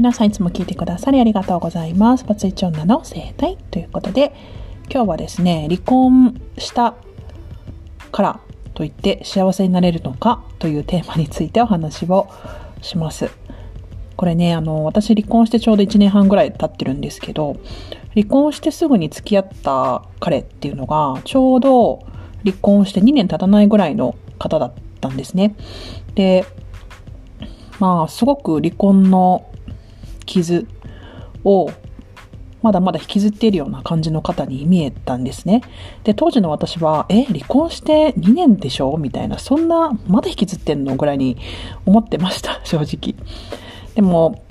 皆さんいつも聞いてくださりありがとうございます。バツイチ女の生態ということで、今日はですね、離婚したからといって幸せになれるのかというテーマについてお話をします。これね、あの、私離婚してちょうど1年半ぐらい経ってるんですけど、離婚してすぐに付き合った彼っていうのが、ちょうど離婚して2年経たないぐらいの方だったんですね。で、まあ、すごく離婚の傷をまだまだ引きずっているような感じの方に見えたんですね。で、当時の私は、え、離婚して2年でしょ？みたいな、そんな、まだ引きずってんの？ぐらいに思ってました、正直。でも、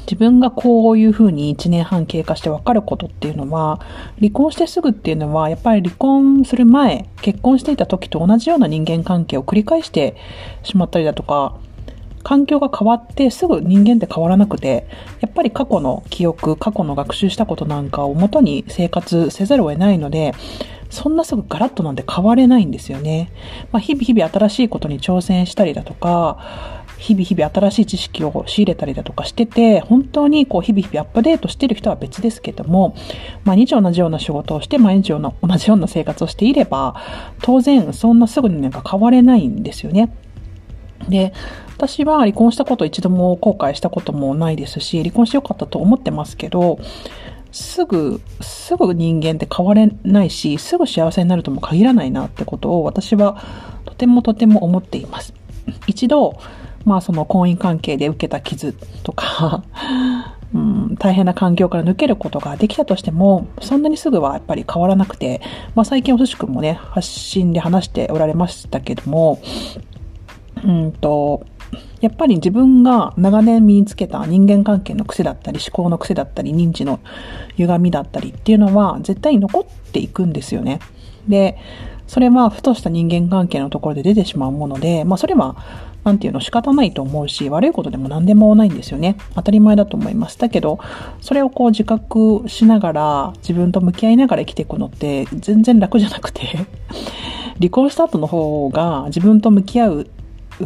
自分がこういうふうに1年半経過して分かることっていうのは、離婚してすぐっていうのは、やっぱり離婚する前、結婚していた時と同じような人間関係を繰り返してしまったりだとか、環境が変わってすぐ人間って変わらなくて、やっぱり過去の記憶、過去の学習したことなんかをもとに生活せざるを得ないので、そんなすぐガラッとなんて変われないんですよね。まあ、日々日々新しいことに挑戦したりだとか、日々日々新しい知識を仕入れたりだとかしてて、本当にこう日々日々アップデートしてる人は別ですけども、毎日同じような仕事をして、毎日同じような生活をしていれば、当然そんなすぐになんか変われないんですよね。で、私は離婚したこと一度も後悔したこともないですし、離婚してよかったと思ってますけど、すぐ、すぐ人間って変われないし、すぐ幸せになるとも限らないなってことを私はとてもとても思っています。一度、まあその婚姻関係で受けた傷とか うん、大変な環境から抜けることができたとしても、そんなにすぐはやっぱり変わらなくて、まあ最近お寿司くんもね、発信で話しておられましたけども、うんと、やっぱり自分が長年身につけた人間関係の癖だったり、思考の癖だったり、認知の歪みだったりっていうのは絶対に残っていくんですよね。で、それはふとした人間関係のところで出てしまうもので、まあそれは、なんていうの仕方ないと思うし、悪いことでも何でもないんですよね。当たり前だと思います。だけど、それをこう自覚しながら、自分と向き合いながら生きていくのって全然楽じゃなくて、離婚した後の方が自分と向き合う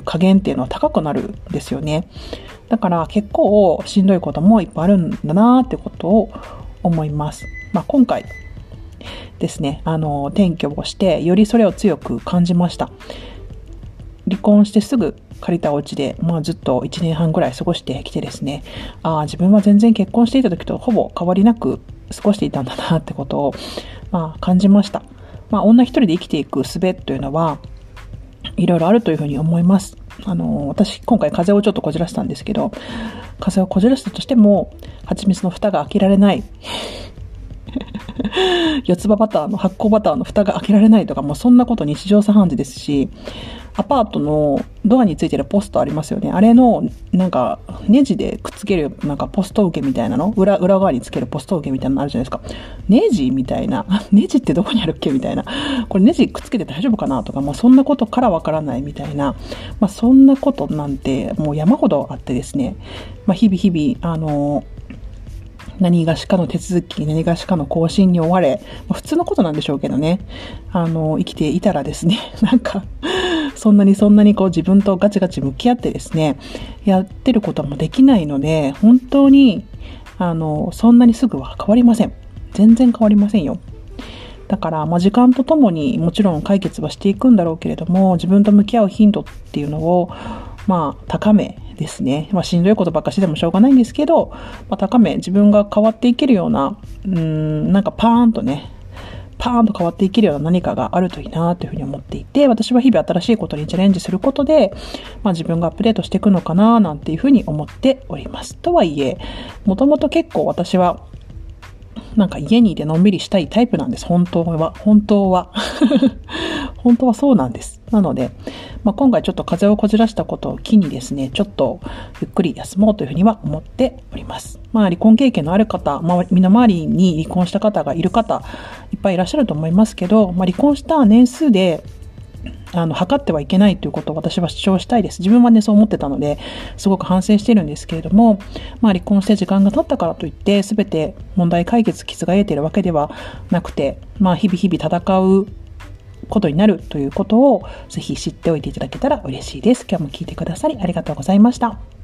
加減っていうのは高くなるんですよね。だから結構しんどいこともいっぱいあるんだなってことを思います。まあ、今回ですね、あの、転居をして、よりそれを強く感じました。離婚してすぐ借りたお家で、まあずっと1年半ぐらい過ごしてきてですね、ああ、自分は全然結婚していた時とほぼ変わりなく過ごしていたんだなってことを、まあ感じました。まあ女一人で生きていく術というのは、いろいろあるというふうに思います。あの、私、今回風をちょっとこじらせたんですけど、風をこじらせたとしても、蜂蜜の蓋が開けられない。四つ葉バターの発酵バターの蓋が開けられないとか、もうそんなこと日常茶飯事ですし、アパートのドアについてるポストありますよね。あれの、なんか、ネジでくっつける、なんかポスト受けみたいなの？裏、裏側につけるポスト受けみたいなのあるじゃないですか。ネジみたいな？ネジってどこにあるっけみたいな？これネジくっつけて大丈夫かなとか、もうそんなことからわからないみたいな。まあそんなことなんて、もう山ほどあってですね。まあ日々日々、あの、何がしかの手続き、何がしかの更新に追われ、まあ、普通のことなんでしょうけどね。あの、生きていたらですね、なんか、そんなにそんなにこう自分とガチガチ向き合ってですね、やってることもできないので、本当に、あの、そんなにすぐは変わりません。全然変わりませんよ。だから、まあ、時間とともにもちろん解決はしていくんだろうけれども、自分と向き合う頻度っていうのを、まあ、高めですね。まあ、しんどいことばっかしてもしょうがないんですけど、まあ、高め、自分が変わっていけるような、うん、なんかパーンとね、パーンと変わっていけるような何かがあるといいなというふうに思っていて、私は日々新しいことにチャレンジすることで、まあ自分がアップデートしていくのかななんていうふうに思っております。とはいえ、もともと結構私はなんか家にいてのんびりしたいタイプなんです。本当は。本当は。本当はそうなんです。なので、まあ、今回ちょっと風邪をこじらしたことを機にですね、ちょっとゆっくり休もうというふうには思っております。まあ、離婚経験のある方、まあ、身の回りに離婚した方がいる方、いっぱいいらっしゃると思いますけど、まあ、離婚した年数であの、測ってはいけないということを私は主張したいです。自分はね、そう思ってたので、すごく反省してるんですけれども、まあ、離婚して時間が経ったからといって、全て問題解決、傷が得ているわけではなくて、まあ、日々日々戦うことになるということを、ぜひ知っておいていただけたら嬉しいです。今日も聞いてくださりありがとうございました。